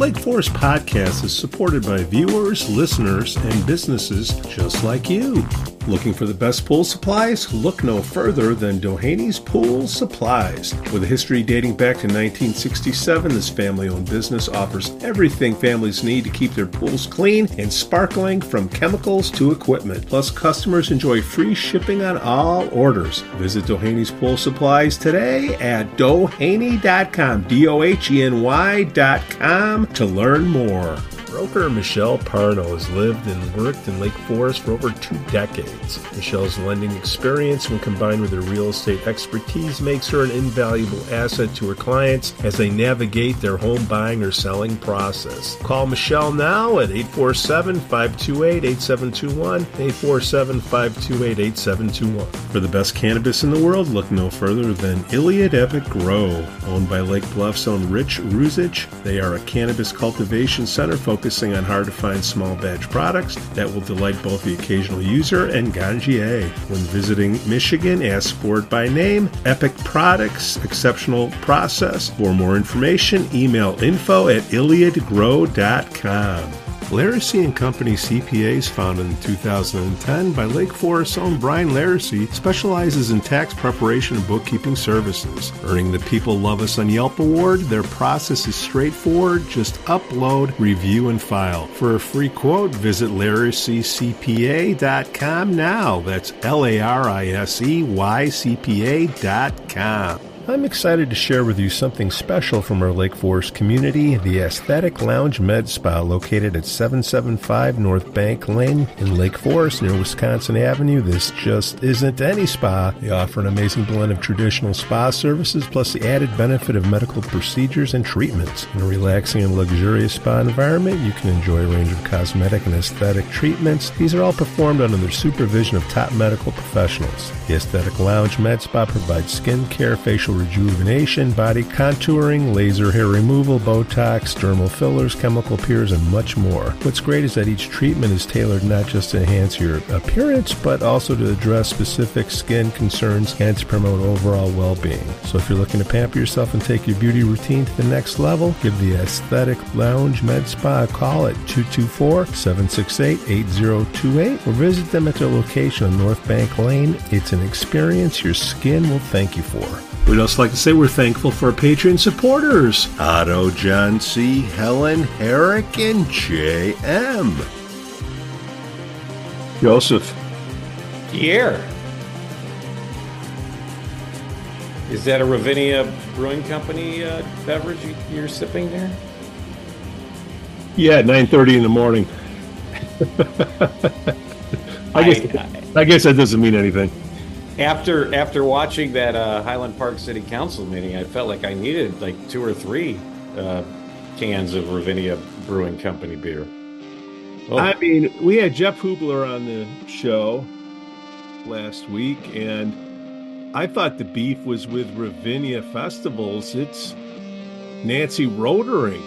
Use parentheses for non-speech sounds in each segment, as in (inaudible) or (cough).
Lake Forest podcast is supported by viewers, listeners, and businesses just like you. Looking for the best pool supplies? Look no further than Doheny's Pool Supplies. With a history dating back to 1967, this family owned business offers everything families need to keep their pools clean and sparkling from chemicals to equipment. Plus, customers enjoy free shipping on all orders. Visit Doheny's Pool Supplies today at doheny.com, D O H E N Y.com to learn more. Broker Michelle Parno has lived and worked in Lake Forest for over two decades. Michelle's lending experience, when combined with her real estate expertise, makes her an invaluable asset to her clients as they navigate their home buying or selling process. Call Michelle now at 847 528 8721, 847 528 8721. For the best cannabis in the world, look no further than Iliad Epic Grow. Owned by Lake Bluff's own Rich Ruzich, they are a cannabis cultivation center focused focusing on hard to find small batch products that will delight both the occasional user and ganjier. When visiting Michigan, ask for it by name. Epic Products, exceptional process. For more information, email info at iliadgrow.com. Laracy and Company CPAs, founded in 2010 by Lake Forest's own Brian Laracy, specializes in tax preparation and bookkeeping services. Earning the People Love Us on Yelp award, their process is straightforward. Just upload, review, and file. For a free quote, visit laracycpa.com now. That's L A R I S E Y C P A.com. I'm excited to share with you something special from our Lake Forest community, the Aesthetic Lounge Med Spa located at 775 North Bank Lane in Lake Forest near Wisconsin Avenue. This just isn't any spa. They offer an amazing blend of traditional spa services plus the added benefit of medical procedures and treatments. In a relaxing and luxurious spa environment, you can enjoy a range of cosmetic and aesthetic treatments. These are all performed under the supervision of top medical professionals. The Aesthetic Lounge Med Spa provides skin care, facial rejuvenation, body contouring, laser hair removal, Botox, dermal fillers, chemical peels, and much more. What's great is that each treatment is tailored not just to enhance your appearance, but also to address specific skin concerns and to promote overall well-being. So if you're looking to pamper yourself and take your beauty routine to the next level, give the Aesthetic Lounge Med Spa a call at 224-768-8028 or visit them at their location on North Bank Lane. It's an experience your skin will thank you for. We'd also like to say we're thankful for our Patreon supporters Otto, John C., Helen, Herrick, and J.M. Joseph. Pierre. Is that a Ravinia Brewing Company uh, beverage you're sipping there? Yeah, 9.30 in the morning. (laughs) I, guess, I, I guess that doesn't mean anything after after watching that uh, Highland Park City Council meeting, I felt like I needed like two or three uh, cans of Ravinia Brewing Company beer. Oh. I mean, we had Jeff Hoobler on the show last week, and I thought the beef was with Ravinia Festivals. It's Nancy Rotering.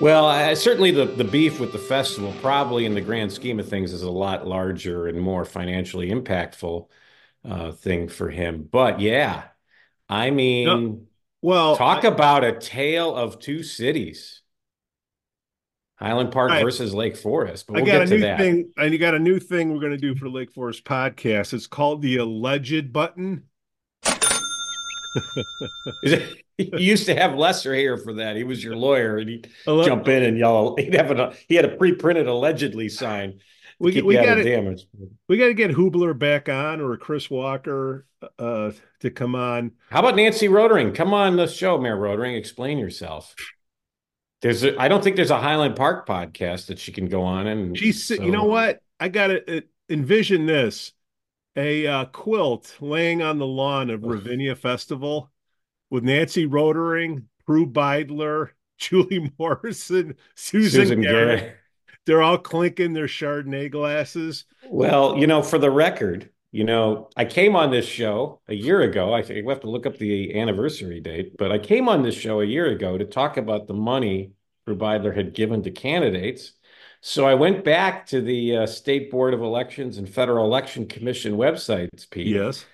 Well, I, certainly the, the beef with the festival, probably in the grand scheme of things, is a lot larger and more financially impactful uh, thing for him. But yeah, I mean, no, well, talk I, about a tale of two cities. Highland Park I, versus Lake Forest. But we'll I got a new that. thing, and you got a new thing we're going to do for Lake Forest podcast. It's called the alleged button. (laughs) you used to have lesser here for that. He was your lawyer, and he'd Alle- jump in and yell. He'd have a he had a pre-printed allegedly sign we we got to we got to get Hoobler back on or Kris Walker uh, to come on. How about Nancy Rotering? Come on the show, Mayor Rotering. Explain yourself. There's a, I don't think there's a Highland Park podcast that she can go on and she's so. you know what I got to uh, envision this a uh, quilt laying on the lawn of Ravinia Festival with Nancy Rotering, Prue Beidler, (laughs) Julie Morrison, Susan, Susan Garrett. They're all clinking their Chardonnay glasses. Well, you know, for the record, you know, I came on this show a year ago. I think we have to look up the anniversary date, but I came on this show a year ago to talk about the money Prue Beidler had given to candidates. So I went back to the uh, State Board of Elections and Federal Election Commission websites, Pete. Yes.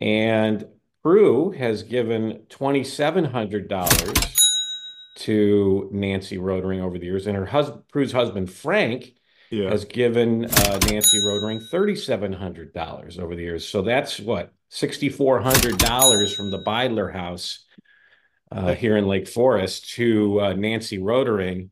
And Prue has given $2,700 to Nancy Rotering over the years, and her husband, Prue's husband Frank, Yeah. has given uh, Nancy Rotering thirty-seven hundred dollars over the years. So that's what sixty-four hundred dollars from the Beidler House uh, here in Lake Forest to uh, Nancy Rotering,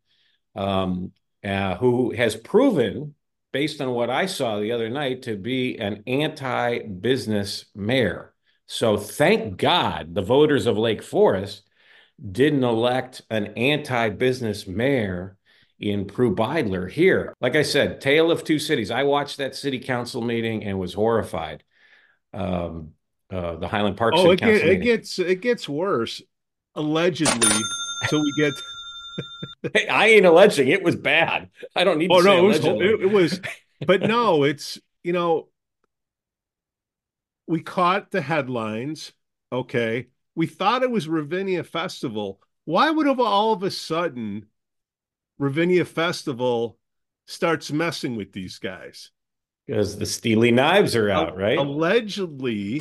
um, uh, who has proven, based on what I saw the other night, to be an anti-business mayor. So thank God the voters of Lake Forest didn't elect an anti-business mayor in Prue Beidler here. Like I said, tale of two cities. I watched that city council meeting and was horrified. Um, uh, the Highland Park Oh, City it, Council get, it gets it gets worse. Allegedly, so we get. (laughs) Hey, I ain't alleging it was bad. I don't need to Oh say no, it was it, it was, but no, (laughs) it's you know, we caught the headlines. Okay, we thought it was Ravinia Festival. Why would have all of a sudden Ravinia Festival starts messing with these guys? Because the Steely knives are out, right? Allegedly,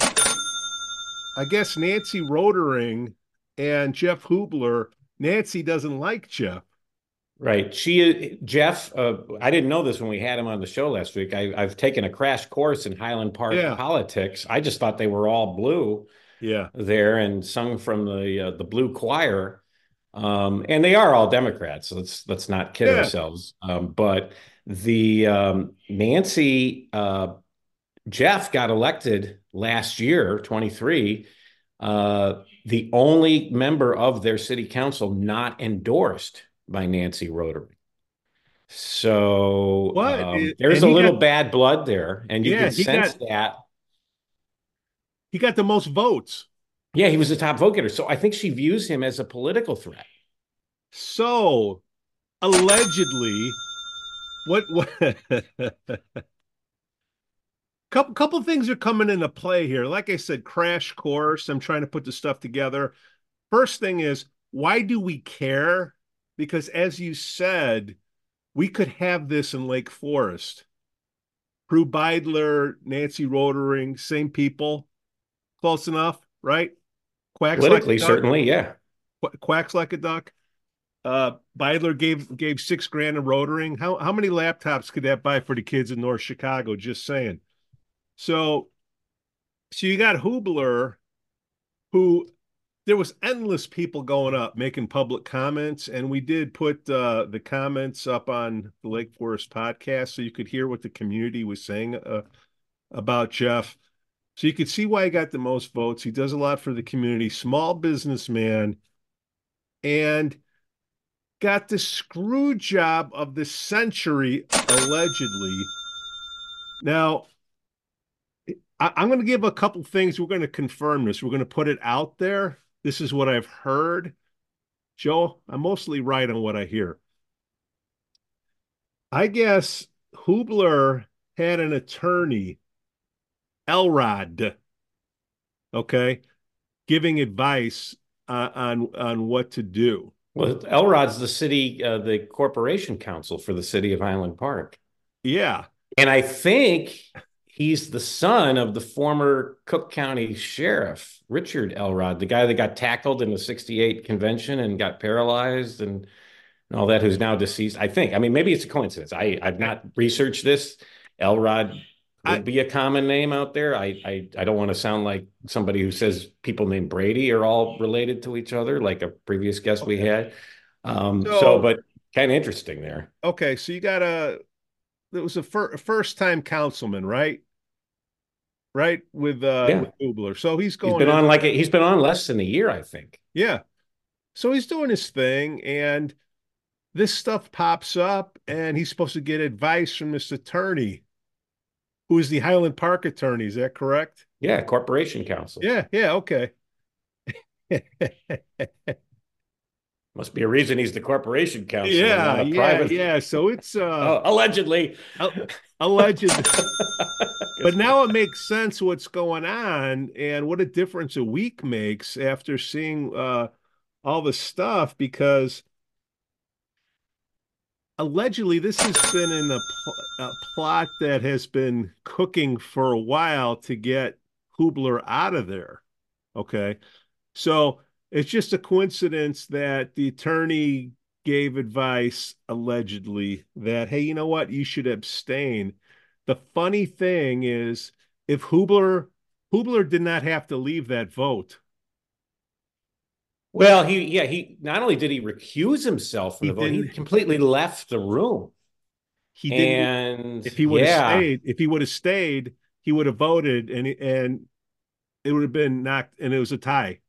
I guess Nancy Rotering and Jeff Hoobler. Nancy doesn't like Jeff. Right. She, Jeff, uh, I didn't know this when we had him on the show last week. I, I've taken a crash course in Highland Park Yeah. politics. I just thought they were all blue Yeah, there and sung from the uh, the blue choir. Um, and they are all Democrats. So let's let's not kid Yeah. ourselves. Um, but the um, Nancy uh, Jeff got elected last year, 23. Uh, the only member of their city council not endorsed by Nancy Rotary. So um, there's and a little got- bad blood there, and you Yeah, can sense got- that. He got the most votes. Yeah, he was the top vote getter. So I think she views him as a political threat. So allegedly, what what (laughs) couple couple things are coming into play here. Like I said, crash course. I'm trying to put the stuff together. First thing is, why do we care? Because as you said, we could have this in Lake Forest. Prue Beidler, Nancy Rotering, same people, close enough, right? Quacks like Politically, duck. certainly, yeah. Quacks like a duck. Uh, Beidler gave gave six grand in rotering. How how many laptops could that buy for the kids in North Chicago? Just saying. So, so you got Hoobler, who there was endless people going up making public comments, and we did put uh, the comments up on the Lake Forest podcast so you could hear what the community was saying uh, about Jeff. So you could see why he got the most votes. He does a lot for the community, small businessman, and got the screw job of the century, allegedly. Now, I, I'm going to give a couple things. We're going to confirm this. We're going to put it out there. This is what I've heard. Joe, I'm mostly right on what I hear. I guess Hoobler had an attorney, Elrod, okay, giving advice uh, on on what to do. Well, Elrod's the city, uh, the corporation council for the city of Highland Park. Yeah, And I think he's the son of the former Cook County Sheriff, Richard Elrod, the guy that got tackled in the 68 convention and got paralyzed and, and all that, who's now deceased. I think. I mean, maybe it's a coincidence. I, I've not researched this. Elrod would I- be a common name out there. I, I, I don't want to sound like somebody who says people named Brady are all related to each other, like a previous guest we had. Um, So- so, but kind of interesting there. okay. So you got a it was a, fir- first time councilman, right? Right with uh Yeah. with. So he's He's going been in- on like a, he's been on less than a year, I think. Yeah. So he's doing his thing, and this stuff pops up, and he's supposed to get advice from this attorney, who is the Highland Park attorney. Is that correct? Yeah, corporation counsel. Yeah, yeah, okay. (laughs) Must be a reason he's the corporation counsel. yeah, yeah, private. yeah. So it's uh (laughs) Oh, allegedly. alleged. (laughs) But now it makes sense what's going on and what a difference a week makes after seeing uh, all the stuff because allegedly this has been in the a plot that has been cooking for a while to get Hoobler out of there. Okay. So it's just a coincidence that the attorney gave advice allegedly that hey, you know what, you should abstain. The funny thing is, if Hoobler Hoobler did not have to leave that vote. Well, he yeah he not only did he recuse himself from the vote, he completely left the room. He didn't. And if he would yeah. have stayed, if he would have stayed, he would have voted, and and it would have been knocked, and it was a tie.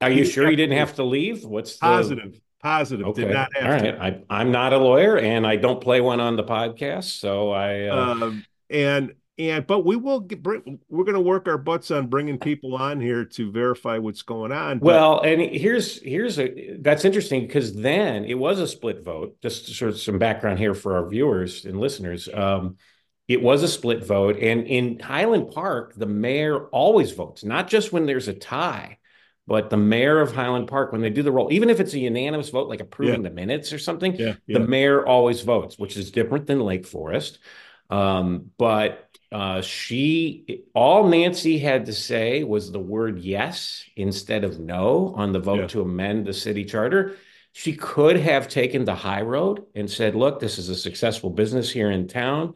Are you he sure he didn't have to leave? What's the... positive? Positive. Okay. Did not have All right. To. I, am not a lawyer, and I don't play one on the podcast, so I. Uh... Um, and and but we will get, we're going to work our butts on bringing people on here to verify what's going on. But... Well, and here's here's a that's interesting because then it was a split vote. Just sort of some background here for our viewers and listeners. Um, it was a split vote, and in Highland Park, the mayor always votes, not just when there's a tie. But the mayor of Highland Park, when they do the roll, even if it's a unanimous vote, like approving yeah. the minutes or something, yeah, yeah. the mayor always votes, which is different than Lake Forest. Um, but uh, she, all Nancy had to say was the word yes instead of no on the vote yeah. to amend the city charter. She could have taken the high road and said, look, this is a successful business here in town.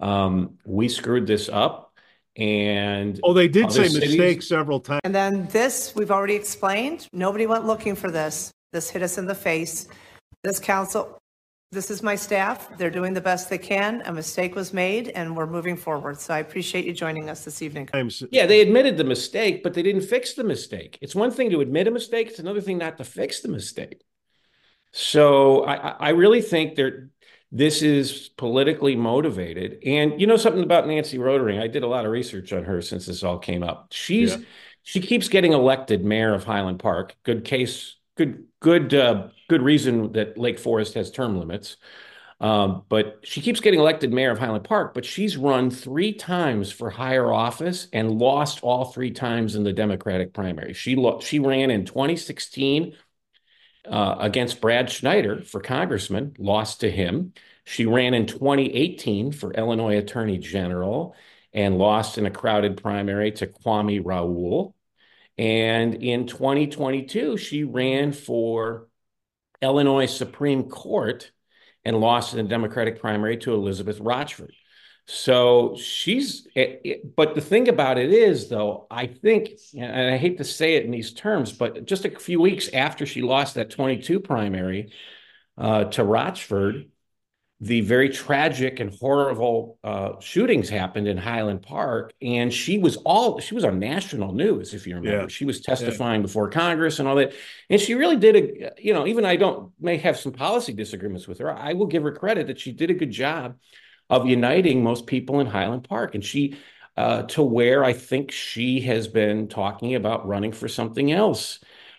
Um, we screwed this up. And oh, they did say cities... mistake several times. And then this, we've already explained. Nobody went looking for this. This hit us in the face. This council this is my staff. They're doing the best they can. A mistake was made and we're moving forward. So I appreciate you joining us this evening. Yeah, they admitted the mistake, but they didn't fix the mistake. It's one thing to admit a mistake, it's another thing not to fix the mistake. So I, I really think there this is politically motivated. And you know something about Nancy Rotering? I did a lot of research on her since this all came up. She's yeah. she keeps getting elected mayor of Highland Park. Good case, good good uh, good reason that Lake Forest has term limits. Um, but she keeps getting elected mayor of Highland Park, but she's run three times for higher office and lost all three times in the Democratic primary. She lo- she ran in 2016 uh, against Brad Schneider for congressman, lost to him. She ran in 2018 for Illinois Attorney General and lost in a crowded primary to Kwame Raoul. And in 2022, she ran for Illinois Supreme Court and lost in the Democratic primary to Elizabeth Rochford. So she's, it, it, but the thing about it is, though, I think, and I hate to say it in these terms, but just a few weeks after she lost that 22 primary uh, to Rochford, the very tragic and horrible uh, shootings happened in Highland Park, and she was all she was on national news, if you remember. Yeah. She was testifying yeah. before Congress and all that, and she really did a you know even I don't may have some policy disagreements with her. I will give her credit that she did a good job of uniting most people in Highland Park, and she uh, to where I think she has been talking about running for something else.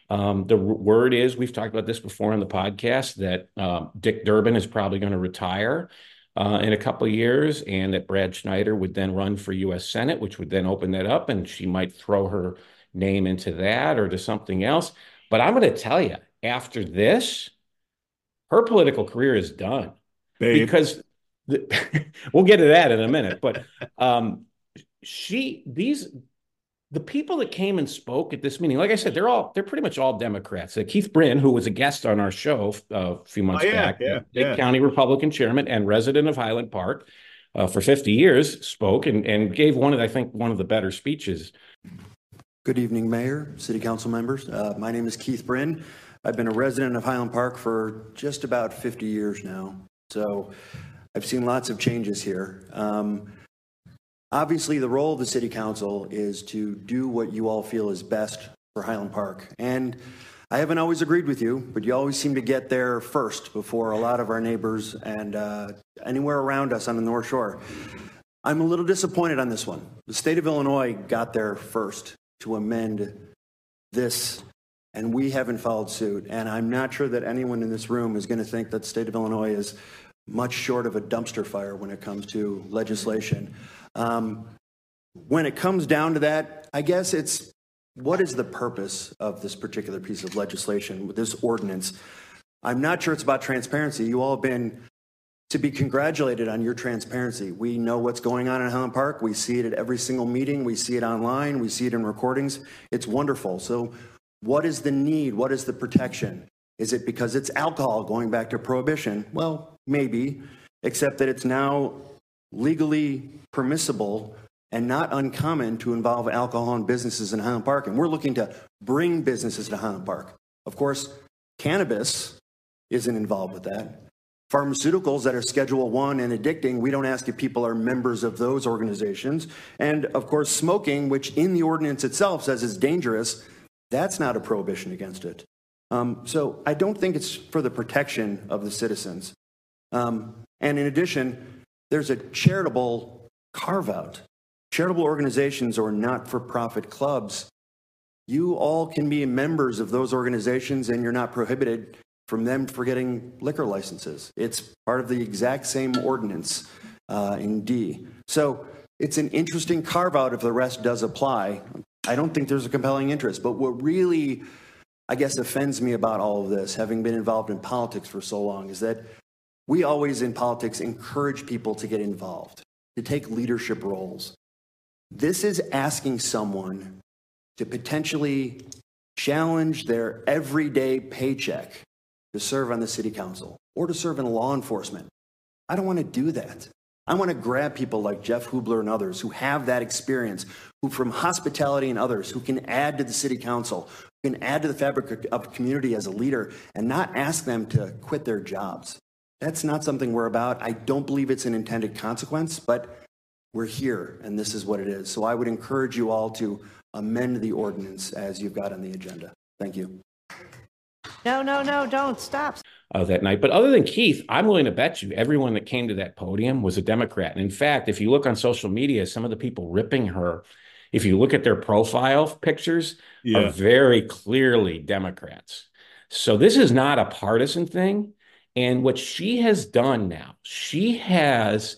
Um, the word is we've talked about this before on the podcast that uh, Dick Durbin is probably going to retire uh, in a couple of years, and that Brad Schneider would then run for U.S. Senate, which would then open that up, and she might throw her name into that or to something else. But I'm going to tell you, after this, her political career is done Babe. because the, (laughs) we'll get to that in a minute. But um, she these the people that came and spoke at this meeting, like I said, they're all they're pretty much all Democrats. Uh, Keith Brin, who was a guest on our show uh, a few months oh, yeah, back, yeah, yeah. County Republican chairman and resident of Highland Park uh, for 50 years, spoke and, and gave one of I think one of the better speeches. Good evening, Mayor, City Council members. Uh, my name is Keith Brin. I've been a resident of Highland Park for just about 50 years now, so I've seen lots of changes here. Um, Obviously, the role of the City Council is to do what you all feel is best for Highland Park. And I haven't always agreed with you, but you always seem to get there first before a lot of our neighbors and uh, anywhere around us on the North Shore. I'm a little disappointed on this one. The state of Illinois got there first to amend this, and we haven't followed suit. And I'm not sure that anyone in this room is going to think that the state of Illinois is much short of a dumpster fire when it comes to legislation. Um, when it comes down to that, I guess it's what is the purpose of this particular piece of legislation, with this ordinance? I'm not sure it's about transparency. You all have been to be congratulated on your transparency. We know what's going on in Highland Park. We see it at every single meeting. We see it online. We see it in recordings. It's wonderful. So What is the need? What is the protection? Is it because it's alcohol going back to prohibition? Well, maybe, except that it's now legally permissible and not uncommon to involve alcohol in businesses in Highland Park. And we're looking to bring businesses to Highland Park. Of course, cannabis isn't involved with that. Pharmaceuticals that are Schedule 1 and addicting, we don't ask if people are members of those organizations. And of course, smoking, which in the ordinance itself says is dangerous, that's not a prohibition against it. Um, so I don't think it's for the protection of the citizens. Um, and in addition, there's a charitable carve out. Charitable organizations or not for profit clubs, you all can be members of those organizations and you're not prohibited from them for getting liquor licenses. It's part of the exact same ordinance uh, in D. So it's an interesting carve out if the rest does apply. I don't think there's a compelling interest, but what really, I guess, offends me about all of this, having been involved in politics for so long, is that we always in politics encourage people to get involved, to take leadership roles. This is asking someone to potentially challenge their everyday paycheck to serve on the city council or to serve in law enforcement. I don't want to do that. I want to grab people like Jeff Hoobler and others who have that experience, who from hospitality and others, who can add to the city council, who can add to the fabric of community as a leader, and not ask them to quit their jobs. That's not something we're about. I don't believe it's an intended consequence, but we're here, and this is what it is. So I would encourage you all to amend the ordinance as you've got on the agenda. Thank you. No, no, no, don't stop. Uh, that night. But other than Keith, I'm willing to bet you everyone that came to that podium was a Democrat. And in fact, if you look on social media, some of the people ripping her, if you look at their profile pictures, yeah. are very clearly Democrats. So this is not a partisan thing. And what she has done now, she has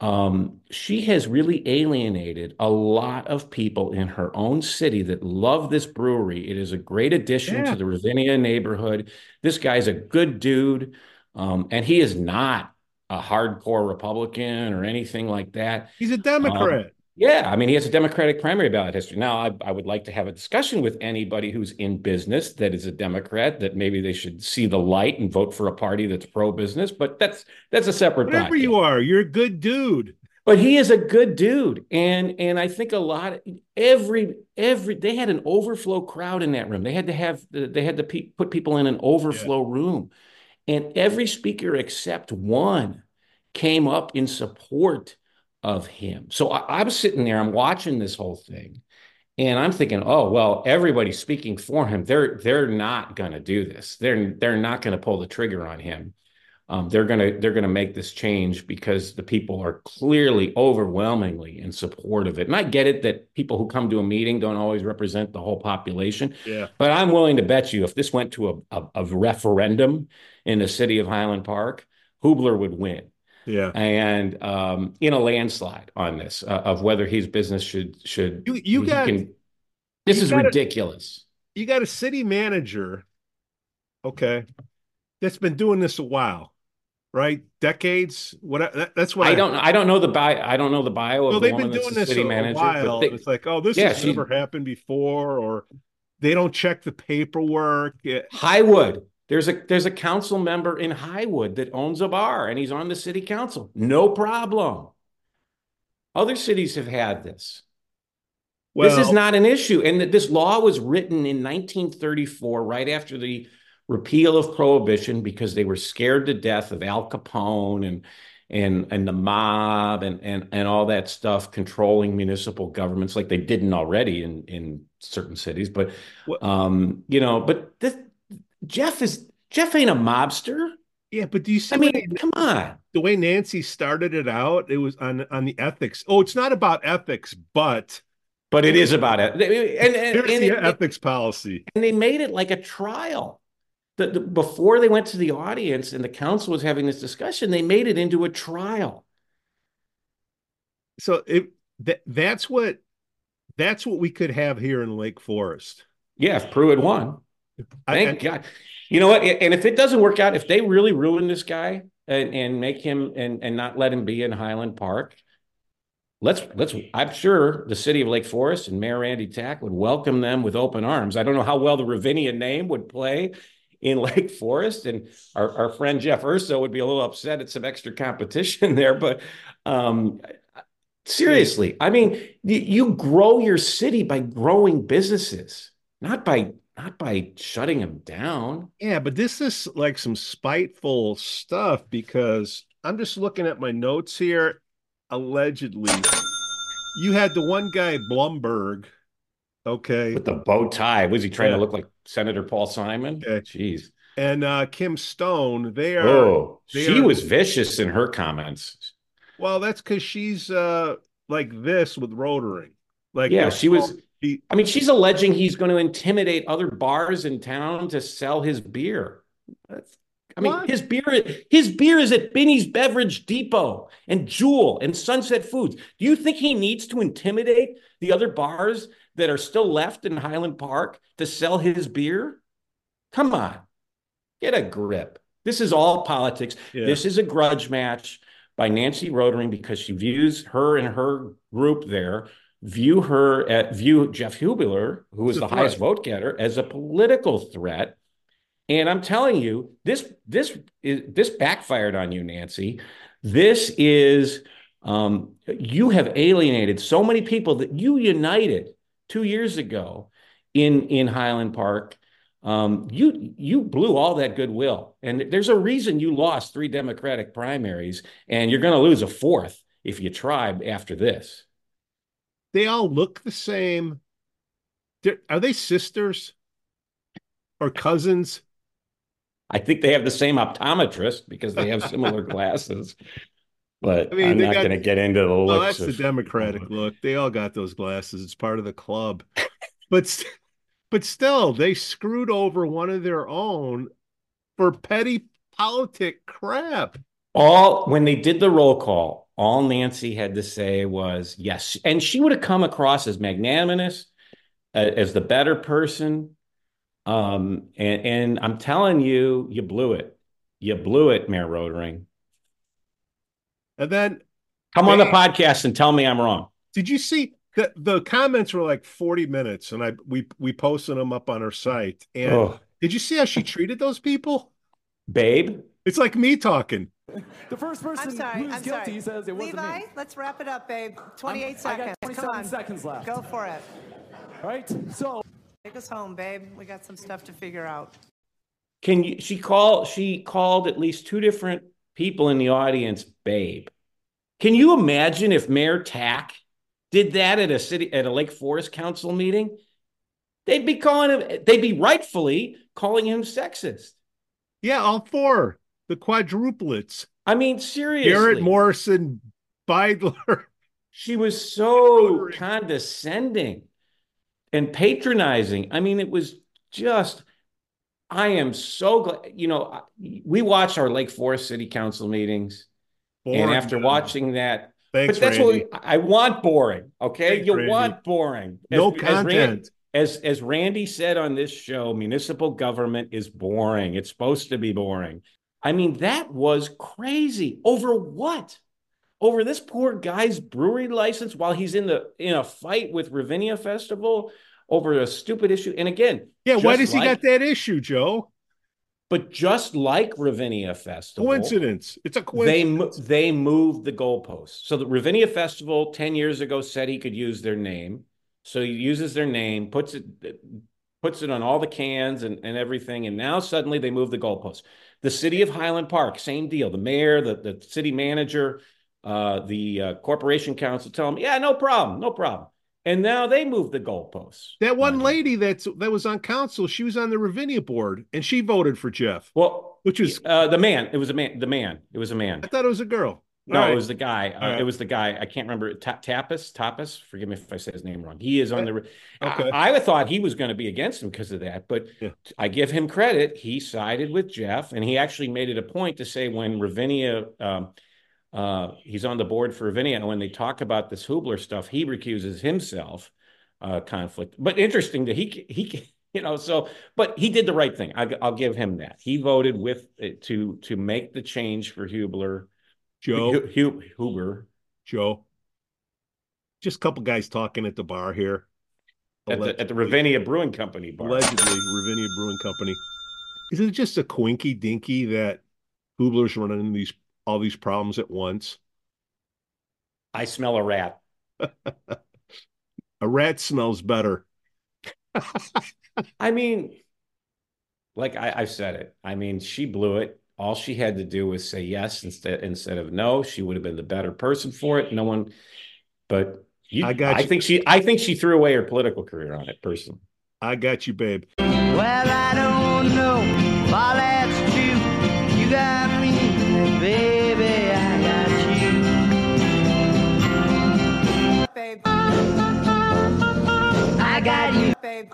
um, she has really alienated a lot of people in her own city that love this brewery. It is a great addition yeah. to the Ravinia neighborhood. This guy's a good dude, um, and he is not a hardcore Republican or anything like that. He's a Democrat. Um, yeah, I mean, he has a Democratic primary ballot history. Now, I, I, would like to have a discussion with anybody who's in business that is a Democrat that maybe they should see the light and vote for a party that's pro-business. But that's that's a separate. Whatever you are, you're a good dude. But he is a good dude, and and I think a lot of, every every they had an overflow crowd in that room. They had to have they had to pe- put people in an overflow yeah. room, and every speaker except one came up in support of him. So I, I was sitting there, I'm watching this whole thing, and I'm thinking, oh well, everybody's speaking for him. They're they're not going to do this. They're they're not going to pull the trigger on him. Um, they're gonna they're gonna make this change because the people are clearly overwhelmingly in support of it. And I get it that people who come to a meeting don't always represent the whole population. Yeah. But I'm willing to bet you if this went to a, a, a referendum in the city of Highland Park, Hoobler would win. Yeah, and um, in a landslide on this uh, of whether his business should should you you got can, this you is ridiculous. A, you got a city manager, okay, that's been doing this a while, right? Decades. What that, that's what I, I, don't I don't know the bio. I don't know the bio. Well, they've been doing this a manager, while. They, it's like, oh, this yeah, has she, never happened before, or they don't check the paperwork. Highwood there's a there's a council member in Highwood that owns a bar and he's on the city council. No problem. Other cities have had this. Well, this is not an issue. And this law was written in 1934, right after the repeal of prohibition, because they were scared to death of Al Capone and and and the mob and and and all that stuff controlling municipal governments like they didn't already in in certain cities. But um, you know, but this Jeff is Jeff ain't a mobster. Yeah, but do you see? I mean, come on. The way Nancy started it out, it was on on the ethics. Oh, it's not about ethics, but but it is about it. And, and, Here's and the it, ethics policy. And they made it like a trial. The, the, before they went to the audience and the council was having this discussion, they made it into a trial. So it that that's what that's what we could have here in Lake Forest. Yeah, if Pruitt won. Thank I, God. You know what? And if it doesn't work out, if they really ruin this guy and, and make him and, and not let him be in Highland Park, let's let's i'm sure the city of lake forest and mayor randy tack would welcome them with open arms i don't know how well the ravinia name would play in (laughs) lake forest and our, our friend jeff urso would be a little upset at some extra competition (laughs) there but um, seriously i mean you grow your city by growing businesses not by not by shutting them down yeah but this is like some spiteful stuff because i'm just looking at my notes here allegedly, you had the one guy, Blumberg. Okay. With the bow tie. Was he trying yeah. to look like Senator Paul Simon? Okay. Jeez. And uh, Kim Stone, they are. Oh, they she are, was vicious in her comments. Well, that's because she's uh, like this with Rotering. Like, yeah, she was. I mean, she's alleging he's going to intimidate other bars in town to sell his beer. That's I mean, what? his beer, his beer is at Binny's Beverage Depot and Jewel and Sunset Foods. Do you think he needs to intimidate the other bars that are still left in Highland Park to sell his beer? Come on, get a grip. This is all politics. Yeah. This is a grudge match by Nancy Rotering because she views her and her group there view her at view Jeff Hoobler, who is the threat. highest vote getter, as a political threat and I'm telling you, this this is this backfired on you, Nancy. This is um, you have alienated so many people that you united two years ago in in Highland Park. Um, you you blew all that goodwill, and there's a reason you lost three Democratic primaries, and you're going to lose a fourth if you try after this. They all look the same. They're, are they sisters or cousins? I think they have the same optometrist because they have similar (laughs) glasses. But I mean, I'm not going to get into the oh, looks. Well, that's of, the Democratic (laughs) look. They all got those glasses. It's part of the club. but but still, they screwed over one of their own for petty politic crap. All when they did the roll call, all Nancy had to say was yes, and she would have come across as magnanimous, as the better person um, and, and I'm telling you, you blew it. You blew it, Mayor Rotering. And then come on the podcast and tell me I'm wrong. Did you see the the comments were like 40 minutes and I we we posted them up on our site. And oh. did you see how she treated those people? Babe. It's like me talking. The first person sorry, who's I'm guilty sorry. says it wasn't Levi, me. let's wrap it up, babe. 28 I'm, seconds. I got 27 Come on. seconds left. Go for it. All right. So Take us home, babe. We got some stuff to figure out. Can you? She called. She called at least two different people in the audience, babe. Can you imagine if Mayor Tack did that at a city at a Lake Forest Council meeting? They'd be calling him. They'd be rightfully calling him sexist. Yeah, all four the quadruplets. I mean, seriously, Garrett Morrison, Beidler. (laughs) She was so condescending and patronizing. I mean, it was just, I am so glad, you know, we watch our Lake Forest City Council meetings. Boring, and after watching that, Thanks, but that's Randy. what we, I want boring. Okay. Thanks, you Randy. want boring. As, no content. As, as, as Randy said on this show, municipal government is boring. It's supposed to be boring. I mean, that was crazy. Over what? over this poor guy's brewery license while he's in the in a fight with Ravinia Festival over a stupid issue. And again, yeah, why does like, he got that issue, Joe? But just like Ravinia Festival, coincidence. It's a coincidence. They they moved the goalposts. So the Ravinia Festival ten years ago said he could use their name, so he uses their name, puts it puts it on all the cans and, and everything, and now suddenly they move the goalposts. The city of Highland Park, same deal. The mayor, the, the city manager, uh, the uh, corporation council tell them, yeah, no problem, no problem. And now they move the goalposts. That one lady that's that was on council, she was on the Ravinia board, and she voted for Jeff. Well, which was uh, the man. It was a man. The man. It was a man. I thought it was a girl. No, right. it was the guy. Uh, right. It was the guy. I can't remember. Ta- Tapas. Tapas. Forgive me if I say his name wrong. He is on the. Okay. I, I thought he was going to be against him because of that, but yeah. I give him credit. He sided with Jeff, and he actually made it a point to say when Ravinia. Um, uh, he's on the board for Ravinia. And when they talk about this Hoobler stuff, he recuses himself uh, conflict. But interesting that he he (laughs) you know so but he did the right thing. I, will give him that. He voted with uh, to to make the change for Hoobler. Joe H- Huber. Joe. just a couple guys talking at the bar here. At the, at the Ravinia Brewing Company bar. Allegedly, Ravinia Brewing Company. Is it just a quinky dinky that Hoobler's running these all these problems at once? I smell a rat. (laughs) a rat smells better. (laughs) I mean, like I, I said it. I mean, she blew it. All she had to do was say yes instead instead of no. She would have been the better person for it. No one, but you, I got. I you. think she. I think she threw away her political career on it. Personally, I got you, babe. Well, I don't know if all that's true. You got me, baby. I got you, babe. I got you, babe.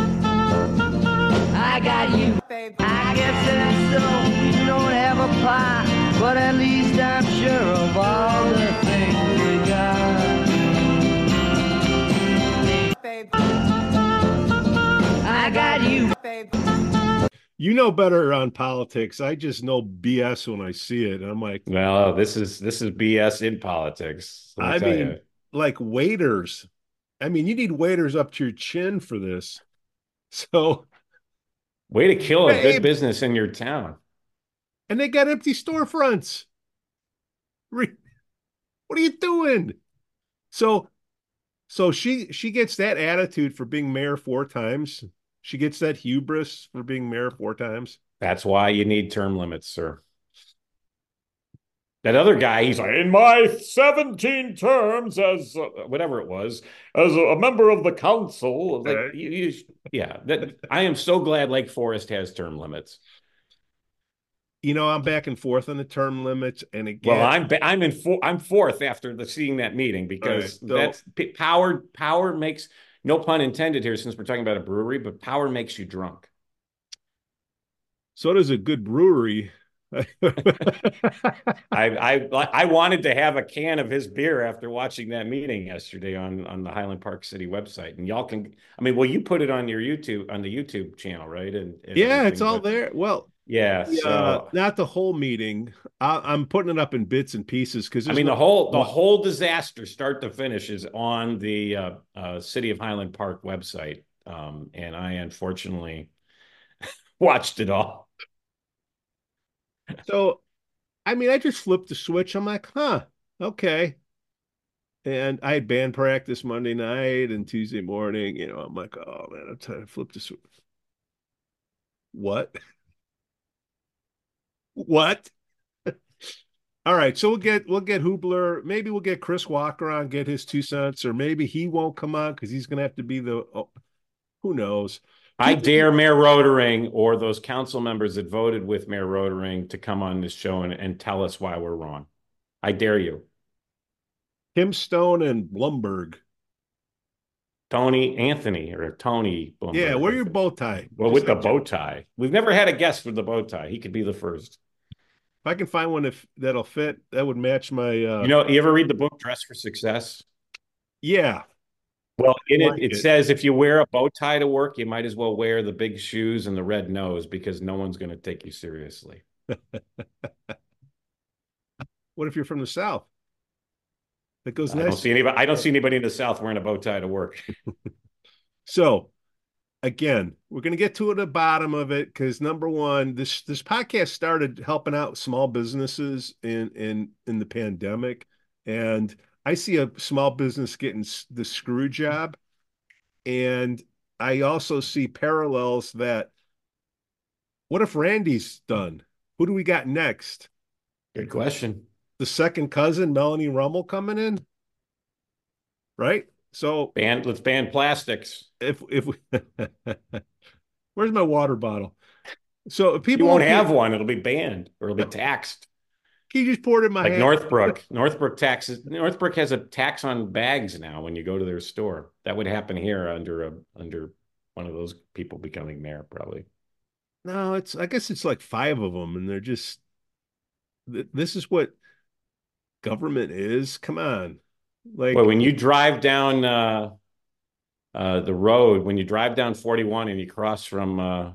I got you, babe. I guess that's so. We don't have a pie, but at least I'm sure of all the things we got. Babe. I got you, babe. You know better on politics. I just know BS when I see it. I'm like, well, this is this is BS in politics. I mean, you. like waiters. I mean, you need waiters up to your chin for this. (laughs) So Way to kill a good business in your town. And they got empty storefronts. What are you doing? So so she she gets that attitude for being mayor four times. She gets that hubris for being mayor four times. That's why you need term limits, sir. That other guy, he's like, in my 17 terms as uh, whatever it was, as a, member of the council. Like, you, you, yeah, that, I am so glad Lake Forest has term limits. You know, I'm back and forth on the term limits, and again, well, I'm I'm in for, I'm fourth after the seeing that meeting because right, so, that's power. Power makes no pun intended here, since we're talking about a brewery, but power makes you drunk. So does a good brewery (laughs) I, I I wanted to have a can of his beer after watching that meeting yesterday on on the Highland Park City website, and y'all can. I mean, well, you put it on your YouTube on the YouTube channel, right? And, and yeah, it's all there. Well, yeah, so, uh, not the whole meeting. I, am putting it up in bits and pieces because I mean no, the whole the whole disaster, start to finish, is on the uh, uh, City of Highland Park website, um, and I unfortunately (laughs) watched it all so, I mean, I just flipped the switch. I'm like, huh, okay. And I had band practice Monday night and Tuesday morning. You know, I'm like, oh man, I'm trying to flip the switch. What? What? All right, so we'll get we'll get Hoobler. Maybe we'll get Kris Walker on, get his two cents, or maybe he won't come on because he's going to have to be the. Oh, who knows? I dare Mayor Rotering or those council members that voted with Mayor Rotering to come on this show and, and tell us why we're wrong. I dare you. Kim Stone and Blumberg. Tony Anthony or Tony Blumberg. Yeah, wear your bow tie. Well, Just with the bow tie. We've never had a guest with the bow tie. He could be the first. If I can find one if that'll fit, that would match my uh You know, you ever read the book Dress for Success? Yeah, well, in it, it, it says if you wear a bow tie to work, you might as well wear the big shoes and the red nose because no one's going to take you seriously. (laughs) what if you're from the South? That goes I Don't see anybody, I don't see anybody in the South wearing a bow tie to work. (laughs) so, again, we're going to get to the bottom of it because number one, this this podcast started helping out small businesses in in in the pandemic, and I see a small business getting the screw job, and I also see parallels that. What if Randy's done? Who do we got next? Good question. The second cousin, Melanie Rummel, coming in, right? So ban. Let's ban plastics. If if we, (laughs) where's my water bottle? So if people you won't have one, it'll be banned or it'll be taxed. He just poured in my like hand. Northbrook. (laughs) Northbrook taxes. Northbrook has a tax on bags now when you go to their store. That would happen here under a under one of those people becoming mayor, probably. No, it's. I guess it's like five of them, and they're just. This is what government is. Come on, like well, when you drive down uh, uh, the road, when you drive down forty one and you cross from uh,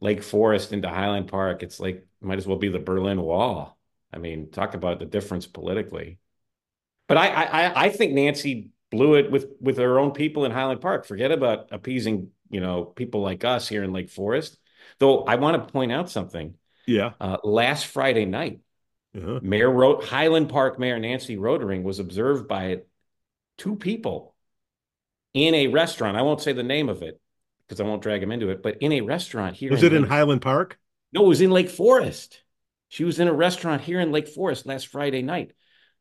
Lake Forest into Highland Park, it's like might as well be the Berlin Wall. I mean, talk about the difference politically. But I, I, I think Nancy blew it with with their own people in Highland Park. Forget about appeasing, you know, people like us here in Lake Forest. Though I want to point out something. Yeah. Uh, last Friday night, uh-huh. Mayor Ro- Highland Park Mayor Nancy Rotering was observed by two people in a restaurant. I won't say the name of it because I won't drag him into it, but in a restaurant here. Was in it Lake- in Highland Park? No, it was in Lake Forest. She was in a restaurant here in Lake Forest last Friday night.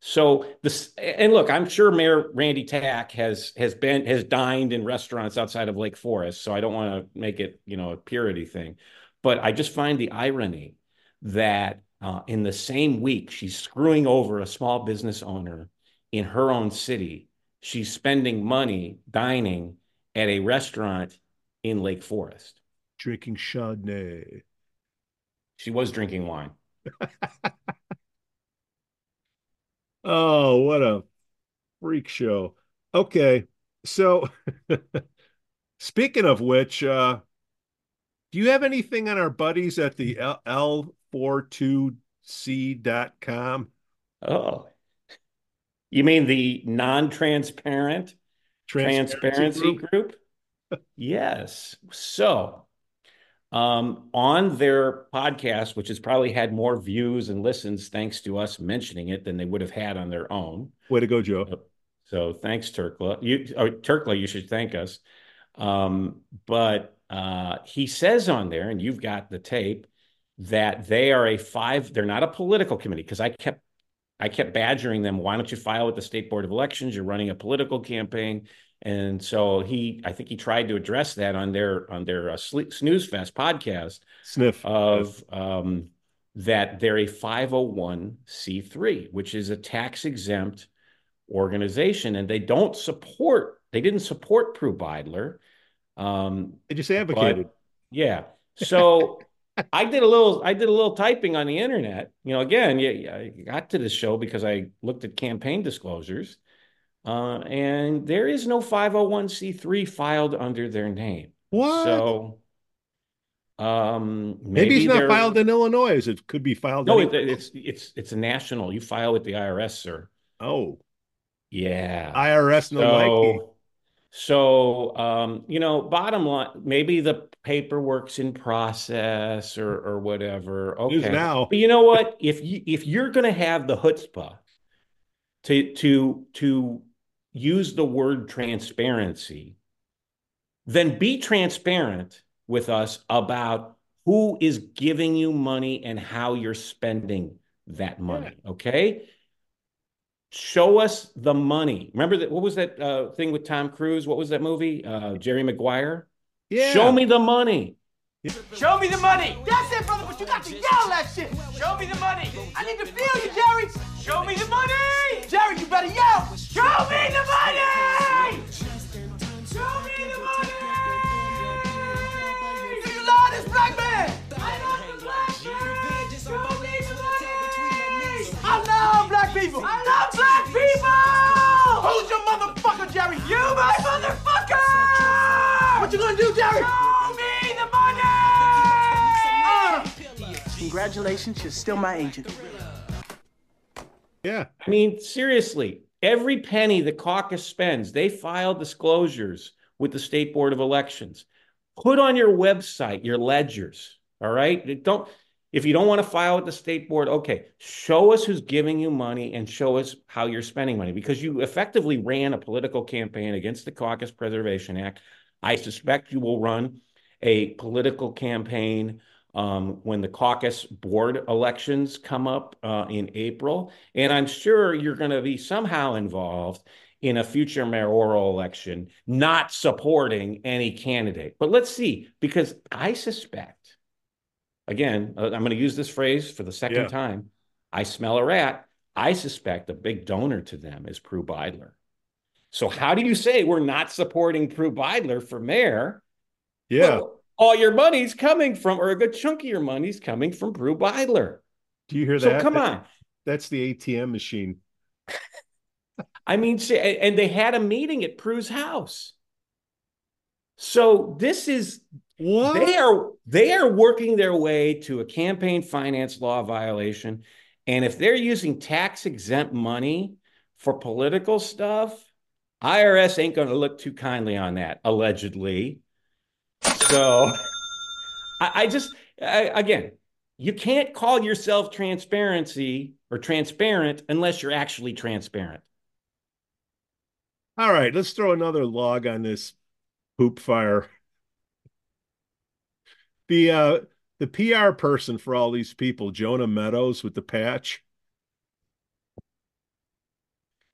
So this and look, I'm sure Mayor Randy Tack has has been has dined in restaurants outside of Lake Forest. So I don't want to make it you know a purity thing, but I just find the irony that uh, in the same week she's screwing over a small business owner in her own city. She's spending money dining at a restaurant in Lake Forest, drinking Chardonnay. She was drinking wine. (laughs) oh, what a freak show. Okay. So (laughs) speaking of which, uh do you have anything on our buddies at the L42C.com? Oh. You mean the non-transparent transparency, transparency group? group? yes. So um, on their podcast, which has probably had more views and listens thanks to us mentioning it than they would have had on their own. Way to go, Joe. So, so thanks, Turkla. You, oh, Turkla, you should thank us. Um, but uh, he says on there, and you've got the tape, that they are a five. They're not a political committee because I kept I kept badgering them. Why don't you file with the state board of elections? You're running a political campaign. And so he, I think he tried to address that on their on their uh, snooze fest podcast. Sniff of um, that they're a 501c3, which is a tax exempt organization, and they don't support. They didn't support Prue Beidler. Um, they just advocated. But, yeah. So I did a little. I did a little typing on the internet. You know, again, yeah, I got to this show because I looked at campaign disclosures uh, and there is no 501c3 filed under their name. What? So um, maybe, maybe it's not filed in Illinois. It could be filed. No, it, it's it's it's a national. You file with the IRS, sir. Oh, yeah, IRS no so, So, um, you know, bottom line, maybe the paperwork's in process or or whatever. Okay, now, but you know what? If you if you're going to have the chutzpah to to to use the word transparency, then be transparent with us about who is giving you money and how you're spending that money. Okay. Show us the money. Remember that? What was that uh, thing with Tom Cruise? What was that movie? Uh, Jerry Maguire. Yeah. Show me the money. Show me the money. That's it, brother. But you got to yell that shit. Show me the money. I need to feel you, Jerry. Show me the money. Jerry, you better yell. Show me the money. People. I love black people. Who's your motherfucker, Jerry? You, my motherfucker. What you gonna do, Jerry? Show me the money. Uh. Congratulations, you're still my agent. Yeah. I mean, seriously, every penny the caucus spends, they file disclosures with the State Board of Elections. Put on your website your ledgers. All right. Don't if you don't want to file with the state board, okay, show us who's giving you money and show us how you're spending money because you effectively ran a political campaign against the Caucus Preservation Act. I suspect you will run a political campaign um, when the caucus board elections come up uh, in April. And I'm sure you're going to be somehow involved in a future mayoral election, not supporting any candidate. But let's see, because I suspect, again, uh, I'm going to use this phrase for the second yeah. time I smell a rat. I suspect a big donor to them is Prue Beidler. So, how do you say we're not supporting Prue Beidler for mayor? Yeah. Well, all your money's coming from, or a good chunk of your money's coming from Prue Beidler. Do you hear so that? come on. That's the ATM machine. (laughs) I mean, and they had a meeting at Prue's house. So this is what they are they are working their way to a campaign finance law violation. And if they're using tax exempt money for political stuff, IRS ain't going to look too kindly on that, allegedly. So (laughs) I, I just, I, again, you can't call yourself transparency or transparent unless you're actually transparent. All right, let's throw another log on this poop fire. The uh the PR person for all these people, Jonah Meadows with the patch.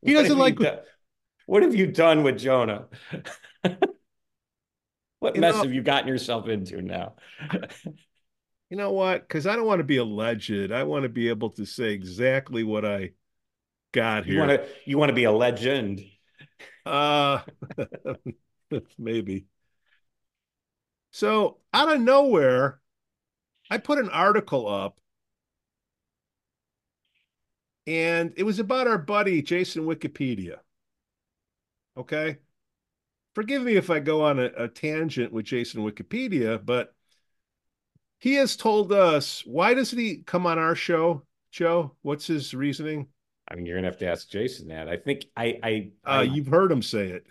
He doesn't like what have you done with Jonah? (laughs) what You mess know- have you gotten yourself into now? (laughs) You know what? Because I don't want to be alleged. I want to be able to say exactly what I got you here. want to you want to be a legend. Uh, (laughs) maybe. So out of nowhere, I put an article up, and it was about our buddy Jason Wikipedia. Okay. Forgive me if I go on a, a tangent with Jason Wikipedia, but he has told us why doesn't he come on our show, Joe? What's his reasoning? I mean, you're gonna have to ask Jason that. I think I I Uh, I, you've heard him say it.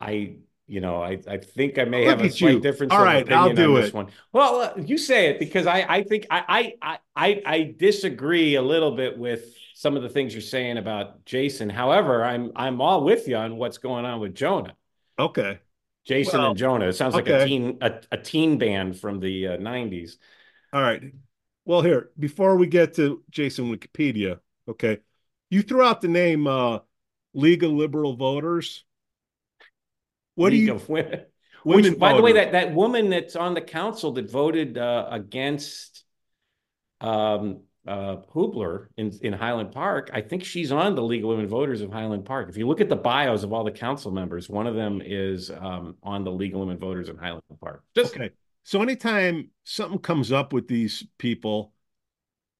I you know I I think I may Look have a slight you. difference. All right, opinion I'll on do this it. one. Well, uh, you say it because I I think I I I I disagree a little bit with some of the things you're saying about Jason. However, I'm I'm all with you on what's going on with Jonah. Okay. Jason Well, and Jonah. It sounds like a teen a, a teen band from the uh, 90s. All right. Well, here, before we get to Jason Wikipedia, okay, you threw out the name uh, League of Liberal Voters. What do you, of women. (laughs) women Which, by the way, that that woman that's on the council that voted uh, against um, uh, Hoobler in in Highland Park, I think she's on the League of Women Voters of Highland Park. If you look at the bios of all the council members, one of them is um, on the League of Women Voters in Highland Park. Just okay. So anytime something comes up with these people,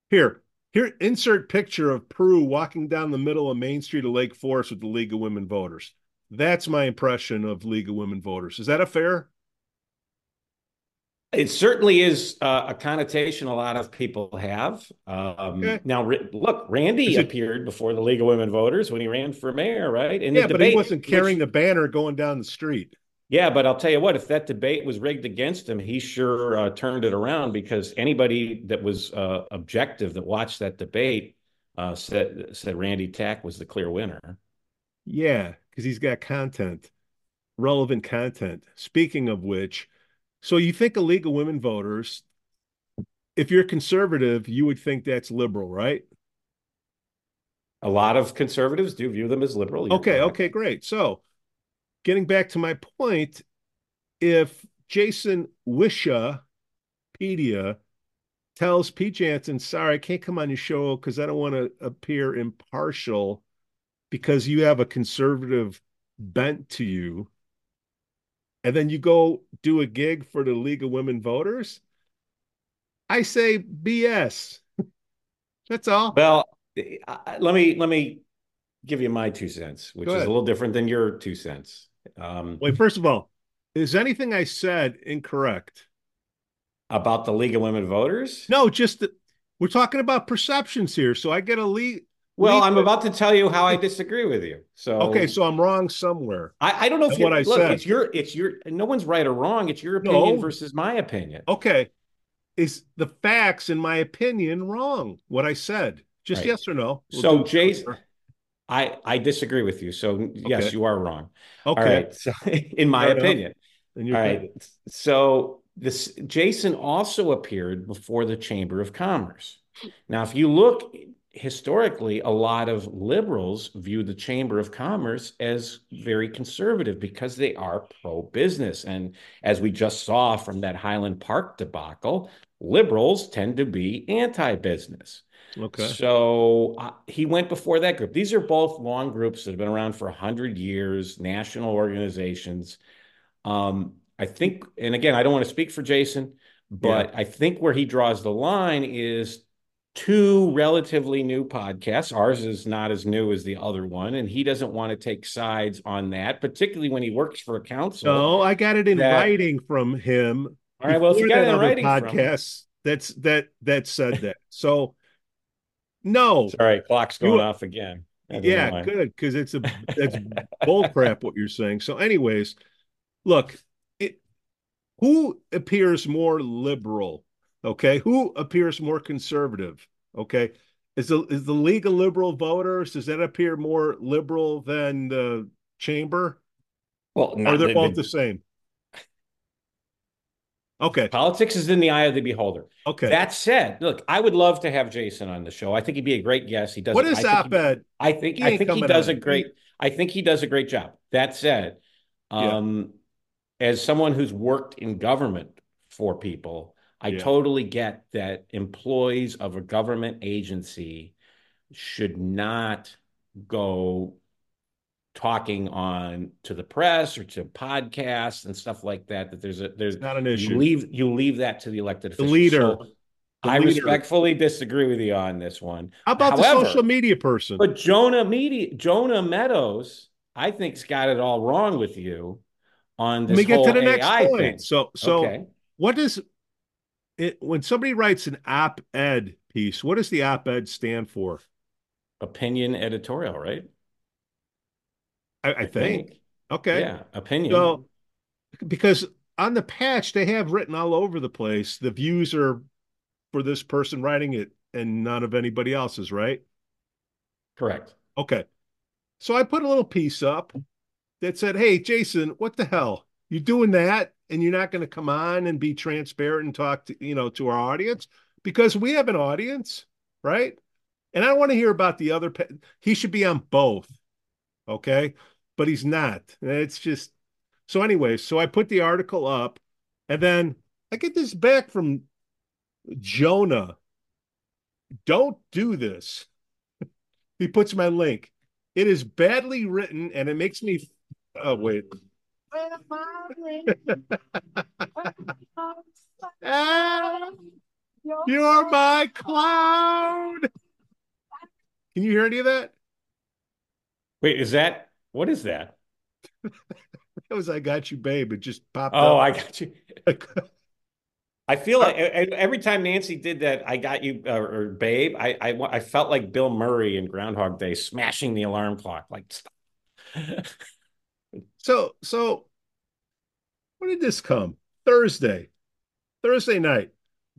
here, here, insert picture of Prue walking down the middle of Main Street of Lake Forest with the League of Women Voters. That's my impression of League of Women Voters. Is that a fair? It certainly is uh, a connotation a lot of people have. Um, Okay. Now, look, Randy it- appeared before the League of Women Voters when he ran for mayor, right? In yeah, the but debate, he wasn't which- carrying the banner going down the street. Yeah, but I'll tell you what, if that debate was rigged against him, he sure uh, turned it around because anybody that was uh, objective that watched that debate uh, said said Randy Tack was the clear winner. Yeah, because he's got content, relevant content. Speaking of which, so you think a League of Women Voters, if you're conservative, you would think that's liberal, right? A lot of conservatives do view them as liberal. You're Okay, correct. okay, great. So getting back to my point, if Jason Wishapedia tells Pete Jansen, sorry, I can't come on your show because I don't want to appear impartial because you have a conservative bent to you, and then you go do a gig for the League of Women Voters, I say BS. (laughs) That's all. Well, let me let me give you my two cents, which is a little different than your two cents. Um, Wait, first of all, is anything I said incorrect? about the League of Women Voters? No, just that we're talking about perceptions here. So I get a lead. Well, lead- I'm about to tell you how I (laughs) disagree with you. So Okay, so I'm wrong somewhere. I, I don't know if you what I look. said. It's your it's your no one's right or wrong. It's your opinion No. versus my opinion. Okay, is the facts, in my opinion, wrong? What I said, just Right. yes or no. We'll So, Jason- I I disagree with you. So yes, Okay. you are wrong. Okay, right. So (laughs) in my Fair opinion. All right. So this Jason also appeared before the Chamber of Commerce. Now, if you look historically, a lot of liberals view the Chamber of Commerce as very conservative because they are pro-business. And as we just saw from that Highland Park debacle, liberals tend to be anti-business. okay. So uh, he went before that group. These are both long groups that have been around for 100 years, national organizations. Um, I think, and again, I don't want to speak for Jason, but I think where he draws the line is two relatively new podcasts. Ours is not as new as the other one, and he doesn't want to take sides on that, particularly when he works for a council. No, I got it in that- writing from him. All right, well, you got it in writing from podcasts, that's that that said that. So no, Sorry, clock's going You- off again. Yeah, good because it's a that's (laughs) bull crap what you're saying. So, anyways, look, it, who appears more liberal? Okay, who appears more conservative? Okay, is the is the League of Liberal Voters does that appear more liberal than the Chamber? Well, not, or they're both the same. Okay. Politics is in the eye of the beholder. Okay. That said, look, I would love to have Jason on the show. I think he'd be a great guest. He does. What is op-ed? I think. He I think he does a great. I think he does a great job. That said, um, yeah. as someone who's worked in government for people, I yeah. totally get that employees of a government agency should not go talking on to the press or to podcasts and stuff like that that there's a there's not an issue you leave you leave that to the elected officials. the leader so the I leader. respectfully disagree with you on this one. How about However, the social media person? But Jonah media Jonah Meadows, I think's got it all wrong with you on this Let me get to the next AI point. Thing. So so okay. what does it when somebody writes an op-ed piece, what does the op-ed stand for? Opinion editorial, right? I, I, think. think. Okay. Yeah, opinion. So, because on the patch they have written all over the place, the views are for this person writing it and none of anybody else's, right? Correct. Okay. So I put a little piece up that said, "Hey, Jason, what the hell? You doing that and you're not going to come on and be transparent and talk to, you know, to our audience because we have an audience, right? And I want to hear about the other pe- he should be on both. Okay? but he's not. It's just so anyway, so I put the article up and then I get this back from Jonah. Don't do this. (laughs) he puts my link. It is badly written and it makes me oh wait. (laughs) you're my cloud. Can you hear any of that? Wait, is that what is that? (laughs) that was I got you, babe. It just popped. Oh, up. I got you. (laughs) I feel like every time Nancy did that, I got you uh, or babe. I, I I felt like Bill Murray in Groundhog Day smashing the alarm clock. Like, so so, when did this come? Thursday, Thursday night.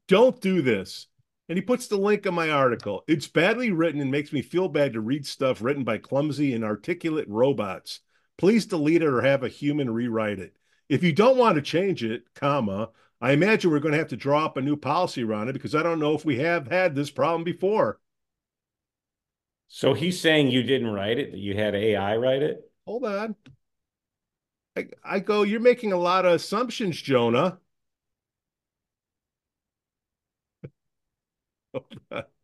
Don't do this. And he puts the link in my article. It's badly written and makes me feel bad to read stuff written by clumsy and articulate robots. Please delete it or have a human rewrite it. If you don't want to change it, comma, I imagine we're going to have to draw up a new policy around it because I don't know if we have had this problem before. So he's saying you didn't write it, that you had AI write it? Hold on. I, go, you're making a lot of assumptions, Jonah. (laughs)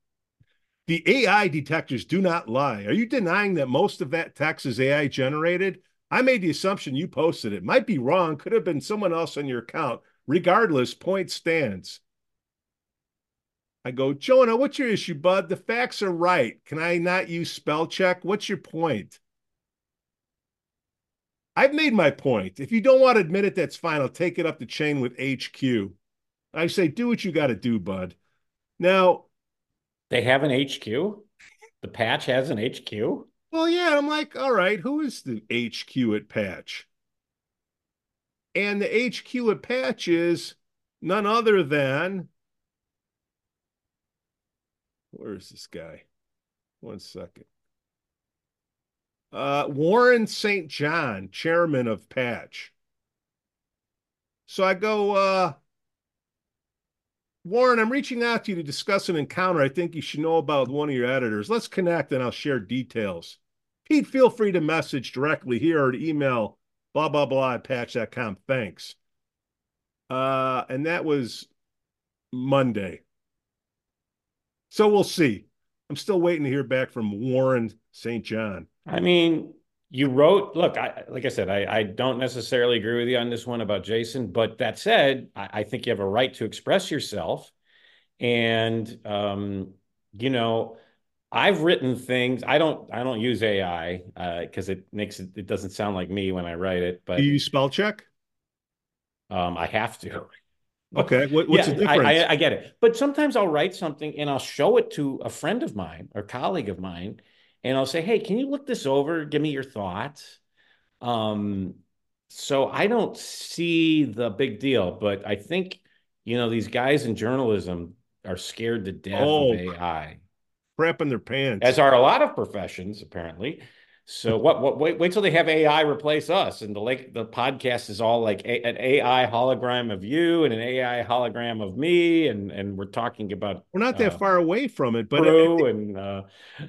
the AI detectors do not lie. Are you denying that most of that text is AI generated? I made the assumption you posted it. Might be wrong. Could have been someone else on your account. Regardless, point stands. I go, Jonah, what's your issue, bud? The facts are right. Can I not use spell check? What's your point? I've made my point. If you don't want to admit it, that's fine. I'll take it up the chain with HQ. I say, do what you got to do, bud. Now, they have an HQ. The patch has an HQ. Well, yeah. I'm like, all right, who is the HQ at Patch? And the HQ at Patch is none other than. Where is this guy? One second. Uh, Warren St. John, chairman of Patch. So I go, uh, Warren, I'm reaching out to you to discuss an encounter I think you should know about one of your editors. Let's connect and I'll share details. Pete, feel free to message directly here or to email blah, blah, blah at patch.com. Thanks. Uh, and that was Monday. So we'll see. I'm still waiting to hear back from Warren St. John. I mean, you wrote look I, like i said I, I don't necessarily agree with you on this one about jason but that said i, I think you have a right to express yourself. And um, you know i've written things i don't i don't use ai because uh, it makes it it doesn't sound like me when i write it but do you spell check? Um, i have to. Okay what, what's yeah, the difference I, I, I, get it. But sometimes i'll write something and i'll show it to a friend of mine or colleague of mine and I'll say, "Hey, can you look this over? Give me your thoughts." Um, so I don't see the big deal, but I think you know these guys in journalism are scared to death oh, of AI, crapping their pants, as are a lot of professions apparently. So what? What? Wait, wait till they have AI replace us, and the like. The podcast is all like a, an AI hologram of you and an AI hologram of me, and and we're talking about. We're not that uh, far away from it, but and uh,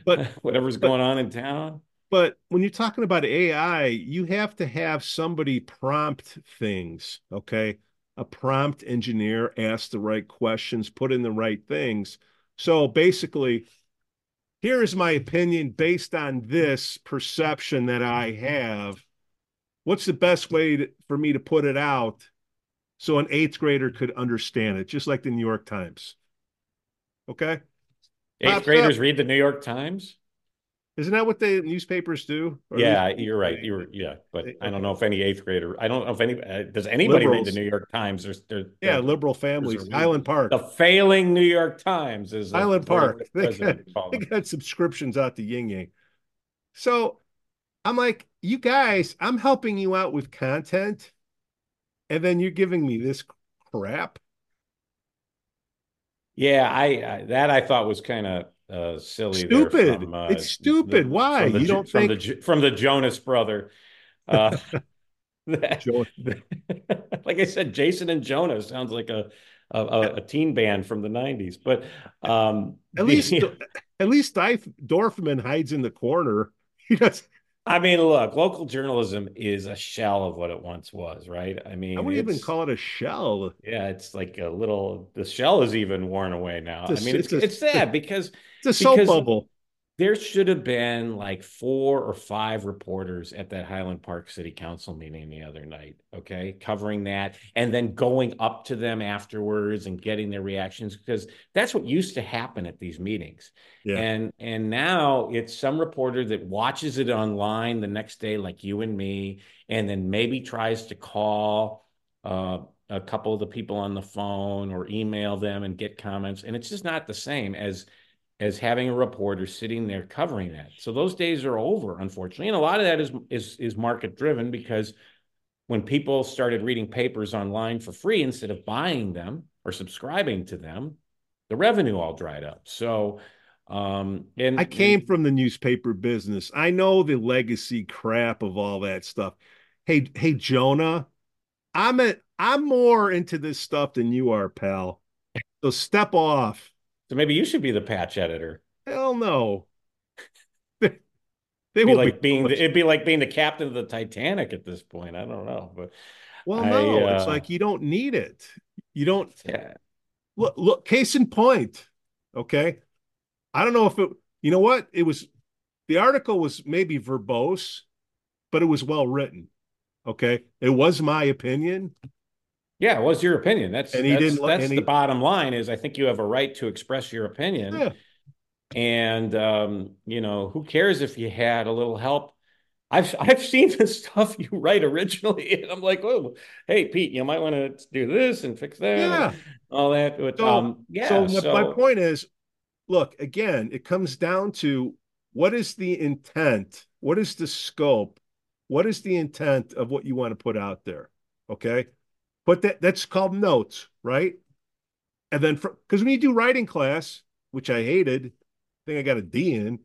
but (laughs) whatever's but, going on in town. But when you're talking about AI, you have to have somebody prompt things. Okay, a prompt engineer asks the right questions, put in the right things. So basically, here is my opinion based on this perception that I have. What's the best way to, for me to put it out so an eighth grader could understand it, just like the New York Times? Okay. Eighth graders read the New York Times? Isn't that what the newspapers do? Or yeah, you're right. You're yeah, but I don't know if any eighth grader. I don't know if any uh, does anybody Liberals. read the New York Times. There's, there, yeah, liberal families. Highland Park. The failing New York Times is Highland Park. (laughs) They got, they got subscriptions out to Ying Yang. So I'm like, you guys, I'm helping you out with content, and then you're giving me this crap. Yeah, I, I that I thought was kind of uh, silly. Stupid. From, uh, it's stupid. The, Why the, you don't from think the from the Jonas brother? (laughs) Uh, (laughs) that, (laughs) like I said, Jason and Jonah sounds like a a, a teen band from the '90s. But um, at least at least i Dorfman hides in the corner. He does. I mean, look, local journalism is a shell of what it once was, right? I mean, I wouldn't even call it a shell. Yeah, it's like a little. The shell is even worn away now. I mean, it's it's, a, it's sad because it's a soap bubble. There should have been like four or five reporters at that Highland Park City Council meeting the other night, okay, covering that and then going up to them afterwards and getting their reactions because that's what used to happen at these meetings. Yeah. And and now it's some reporter that watches it online the next day, like you and me, and then maybe tries to call uh, a couple of the people on the phone or email them and get comments. And it's just not the same as as having a reporter sitting there covering that. So those days are over, unfortunately. And a lot of that is is is market driven because when people started reading papers online for free instead of buying them or subscribing to them, the revenue all dried up. So um and I came and, from the newspaper business. I know the legacy crap of all that stuff. Hey, hey Jonah, I'm a I'm more into this stuff than you are, pal. So step off. So maybe you should be the patch editor. Hell no. (laughs) they, they will like be being the, it'd be like being the captain of the Titanic at this point. I don't know, but well, no, uh, it's like you don't need it. You don't. Yeah. Look, look. Case in point. Okay. I don't know if it. You know what? It was. The article was maybe verbose, but it was well written. Okay. It was my opinion. Yeah, it was your opinion. That's and he that's, didn't, that's the he, bottom line is I think you have a right to express your opinion. Yeah. And um, you know, who cares if you had a little help? I've I've seen the stuff you write originally, (laughs) and I'm like, oh, hey Pete, you might want to do this and fix that, yeah. all that. But, so, um, yeah. So, so my point is, look again. It comes down to what is the intent? What is the scope? What is the intent of what you want to put out there? Okay. But that, that's called notes, right? And then, because when you do writing class, which I hated, I think I got a D in,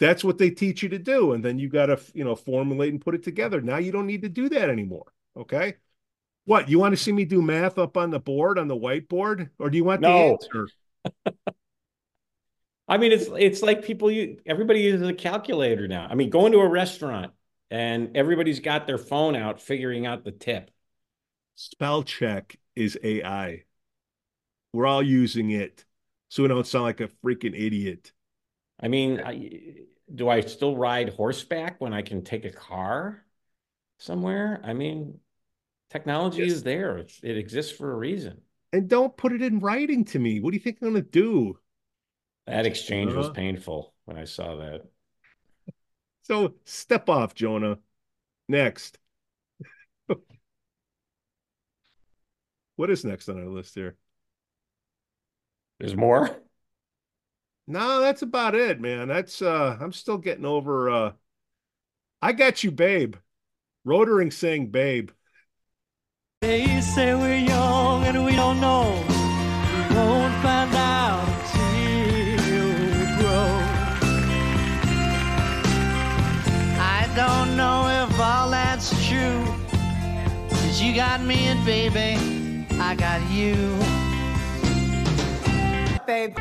that's what they teach you to do. And then you got to, you know, formulate and put it together. Now you don't need to do that anymore. Okay. What, you want to see me do math up on the board, on the whiteboard? Or do you want no. the answer? (laughs) I mean, it's it's like people you everybody uses a calculator now. I mean, going to a restaurant and everybody's got their phone out figuring out the tip spell check is AI. We're all using it so we don't sound like a freaking idiot. I mean, I, do I still ride horseback when I can take a car somewhere? I mean, technology yes. is there. It's, it exists for a reason. And don't put it in writing to me. What do you think I'm going to do? That exchange uh, was painful when I saw that. So step off, Jonah. Next. What is next on our list here? There's more. No, that's about it, man. That's uh I'm still getting over uh I got you, babe. Rotering saying babe. They say we're young and we don't know. We won't find out until we grow. I don't know if all that's true. Cause you got me and baby, I got you. Babe,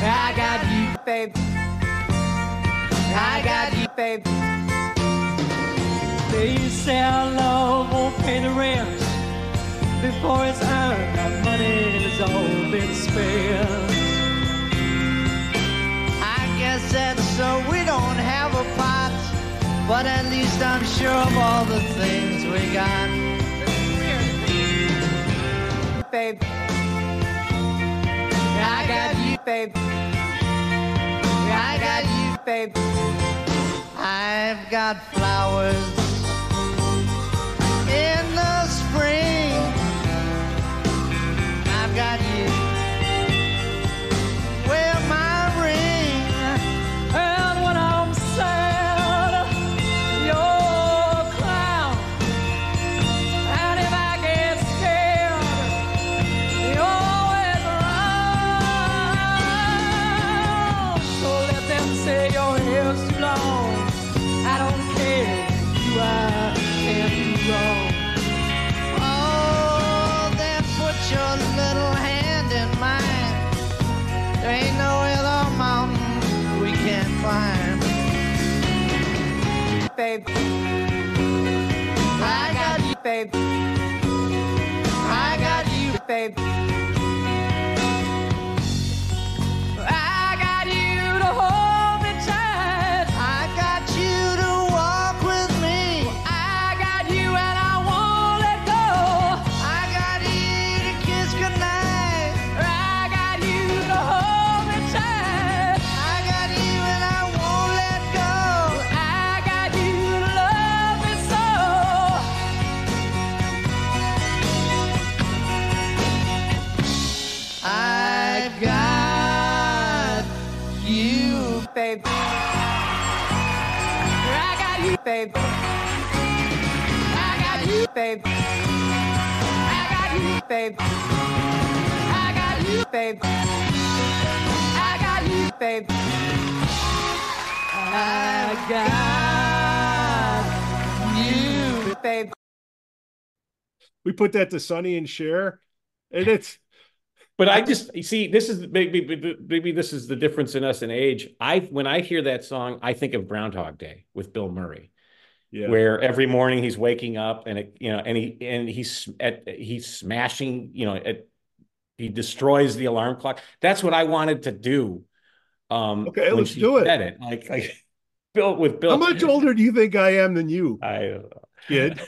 I got you, babe, I got you. babe. They say our love won't pay the rent before it's earned. Our money has all been spent. I guess that's so we don't have a pot. But at least I'm sure of all the things we got. Babe, I got you, babe, I got you. babe. I've got flowers Babe, babe, I got you, babe, I got you, babe, I got you, babe, I got you, babe. I got You. Babe, We put that to Sonny and Cher, and it's But I just you see this is maybe maybe this is the difference in us in age. I when I hear that song, I think of Groundhog Day with Bill Murray, yeah. where every morning he's waking up and it, you know, and he and he's at he's smashing, you know, at, he destroys the alarm clock. That's what I wanted to do. Um, Okay, let's do it. it like like (laughs) Bill with Bill. How much (laughs) older do you think I am than you, I kid?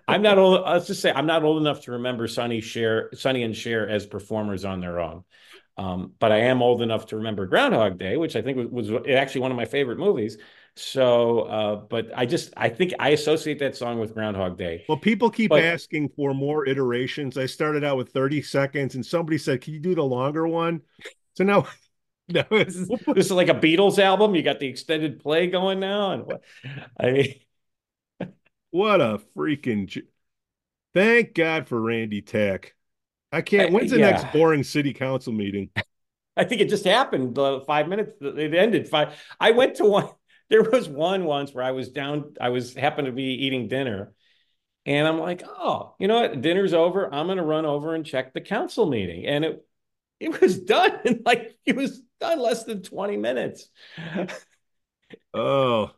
(laughs) I'm not old. Let's just say I'm not old enough to remember Sonny Cher, Sonny and Cher as performers on their own. Um, but I am old enough to remember Groundhog Day, which I think was, was actually one of my favorite movies. So, uh, but I just I think I associate that song with Groundhog Day. Well, people keep But- asking for more iterations. I started out with 30 seconds, and somebody said, "Can you do the longer one?" So now, no, This is, this is like a Beatles album. You got the extended play going now, and what? I mean, (laughs) what a freaking! Thank God for Randy Tack. I can't. When's the yeah. next boring city council meeting? I think it just happened uh, five minutes. It ended five. I went to one. There was one once where I was down. I was happened to be eating dinner, and I'm like, oh, you know what? Dinner's over. I'm going to run over and check the council meeting, and it it was (laughs) done. in like it was done less than 20 minutes. (laughs) Oh,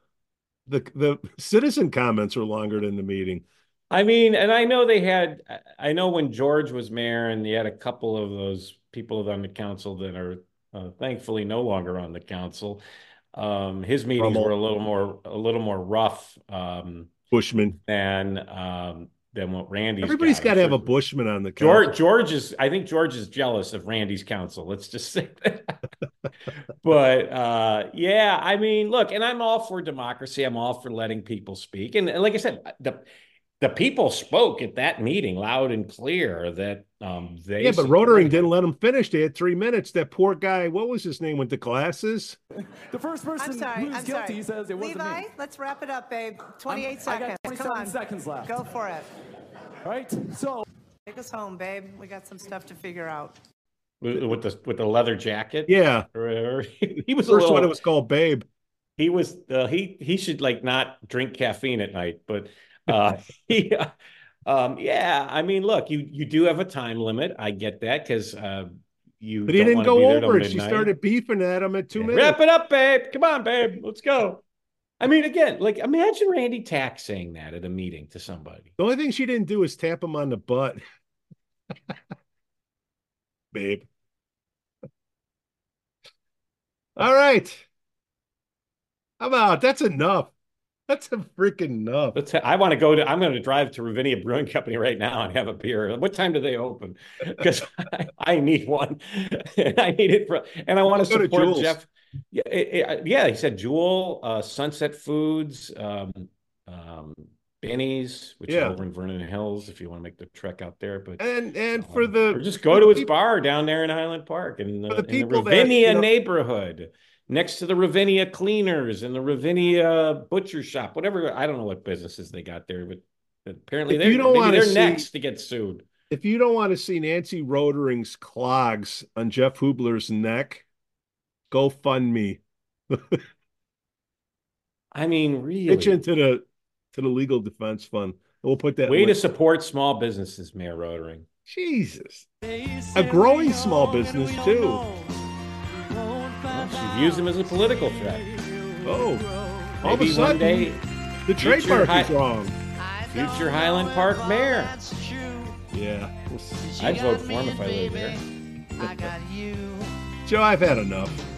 the the citizen comments were longer than the meeting. I mean, and I know they had. I know when George was mayor, and you had a couple of those people on the council that are uh, thankfully no longer on the council. Um, his meetings Rummel. were a little more a little more rough um, Bushman. than um, than what Randy's. Everybody's got to have a. Bushman on the council. George George is. I think George is jealous of Randy's council. Let's just say that. (laughs) but uh, yeah, I mean, look, and I'm all for democracy. I'm all for letting people speak, and, and like I said, the the people spoke at that meeting loud and clear that um, they. Yeah, but Rotering didn't let them finish. They had three minutes. That poor guy, what was his name with the glasses? (laughs) The first person I'm sorry. who's I'm guilty sorry. says it wasn't Levi, me. let's wrap it up, babe. 28 I got seconds. 27 Come on. seconds left. Go for it. All right, so Take us home, babe. We got some stuff to figure out. with, with the with the leather jacket. Yeah. Or- or- (laughs) he was a First little, one, it was called Babe. he was uh, he he should like not drink caffeine at night but uh (laughs) (laughs) he uh, um yeah i mean look you you do have a time limit i get that because uh you But he didn't go over it. She started beefing at him at two Yeah. minutes. wrap it up babe come on babe let's go i mean again like imagine randy tack saying that at a meeting to somebody The only thing she didn't do is tap him on the butt. (laughs) Babe. All right. How about that's enough? That's a freaking enough. Let's. I want to go to. I'm going to drive to Ravinia Brewing Company right now and have a beer. What time do they open? (laughs) Because I, I need one. (laughs) I need it for, and I want to support Jeff. Yeah, it- it- yeah. He said Jewel, uh, Sunset Foods, um, um, Binny's, which Yeah. is over in Vernon Hills. If you want to make the trek out there, but And and for um, the or just go to the his people- bar down there in Highland Park the, For the in the people that, Ravinia you know- neighborhood, next to the Ravinia Cleaners and the Ravinia Butcher Shop, whatever. I don't know what businesses they got there, but apparently they're you don't maybe they're see- next to get sued. If you don't want to see Nancy Rotering's clogs on Jeff Hoobler's neck, go fund me. (laughs) I mean, really, Pitch into the to the legal defense fund. We'll put that way to support small businesses, Mayor Rotering. Jesus. A growing small business too. She views him as a political threat. Oh. All of Maybe a sudden one day, the trademark Hi- is wrong. future Highland Park mayor. Yeah. I'd vote for him if I lived there. Joe, I've had enough.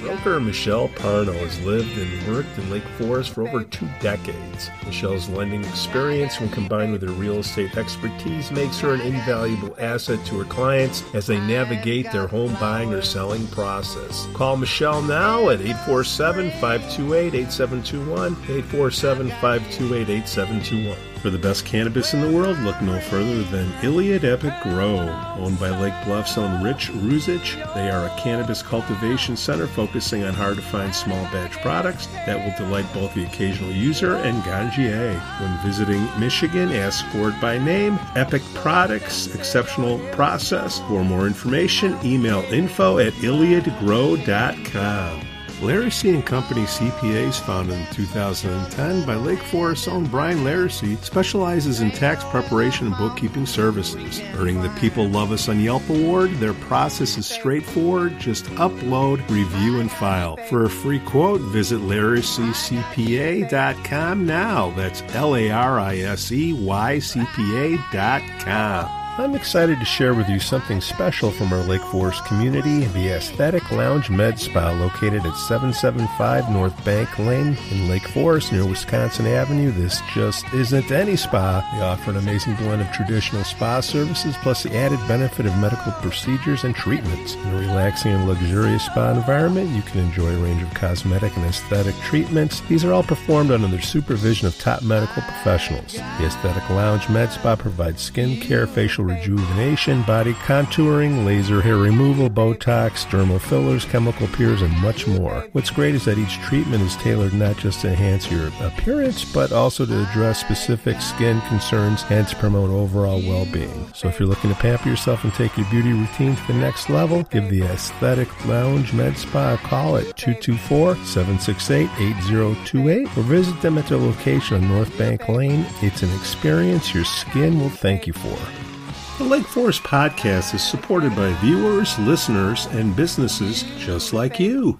Broker Michelle Parno has lived and worked in Lake Forest for over two decades. Michelle's lending experience, when combined with her real estate expertise, makes her an invaluable asset to her clients as they navigate their home buying or selling process. Call Michelle now at 847 528 8721. 847 528 8721. For the best cannabis in the world, look no further than Iliad Epic Grow. Owned by Lake Bluff's own Rich Ruzich, they are a cannabis cultivation center focusing on hard to find small batch products that will delight both the occasional user and ganjier. When visiting Michigan, ask for it by name. Epic Products, exceptional process. For more information, email info at iliadgrow.com. Larisey and Company CPAs, founded in 2010 by Lake Forest's own Brian Larisey, specializes in tax preparation and bookkeeping services. Earning the People Love Us on Yelp award, their process is straightforward. Just upload, review, and file. For a free quote, visit LariseyCPA.com now. That's L A R I S E Y C P A.com. I'm excited to share with you something special from our Lake Forest community, the Aesthetic Lounge Med Spa, located at 775 North Bank Lane in Lake Forest near Wisconsin Avenue. This just isn't any spa. They offer an amazing blend of traditional spa services plus the added benefit of medical procedures and treatments. In a relaxing and luxurious spa environment, you can enjoy a range of cosmetic and aesthetic treatments. These are all performed under the supervision of top medical professionals. The Aesthetic Lounge Med Spa provides skin care, facial rejuvenation, body contouring, laser hair removal, Botox, dermal fillers, chemical peels, and much more. What's great is that each treatment is tailored not just to enhance your appearance, but also to address specific skin concerns and to promote overall well-being. So if you're looking to pamper yourself and take your beauty routine to the next level, give the Aesthetic Lounge Med Spa a call at 224-768-8028 or visit them at their location on North Bank Lane. It's an experience your skin will thank you for. The Lake Forest Podcast is supported by viewers, listeners, and businesses just like you.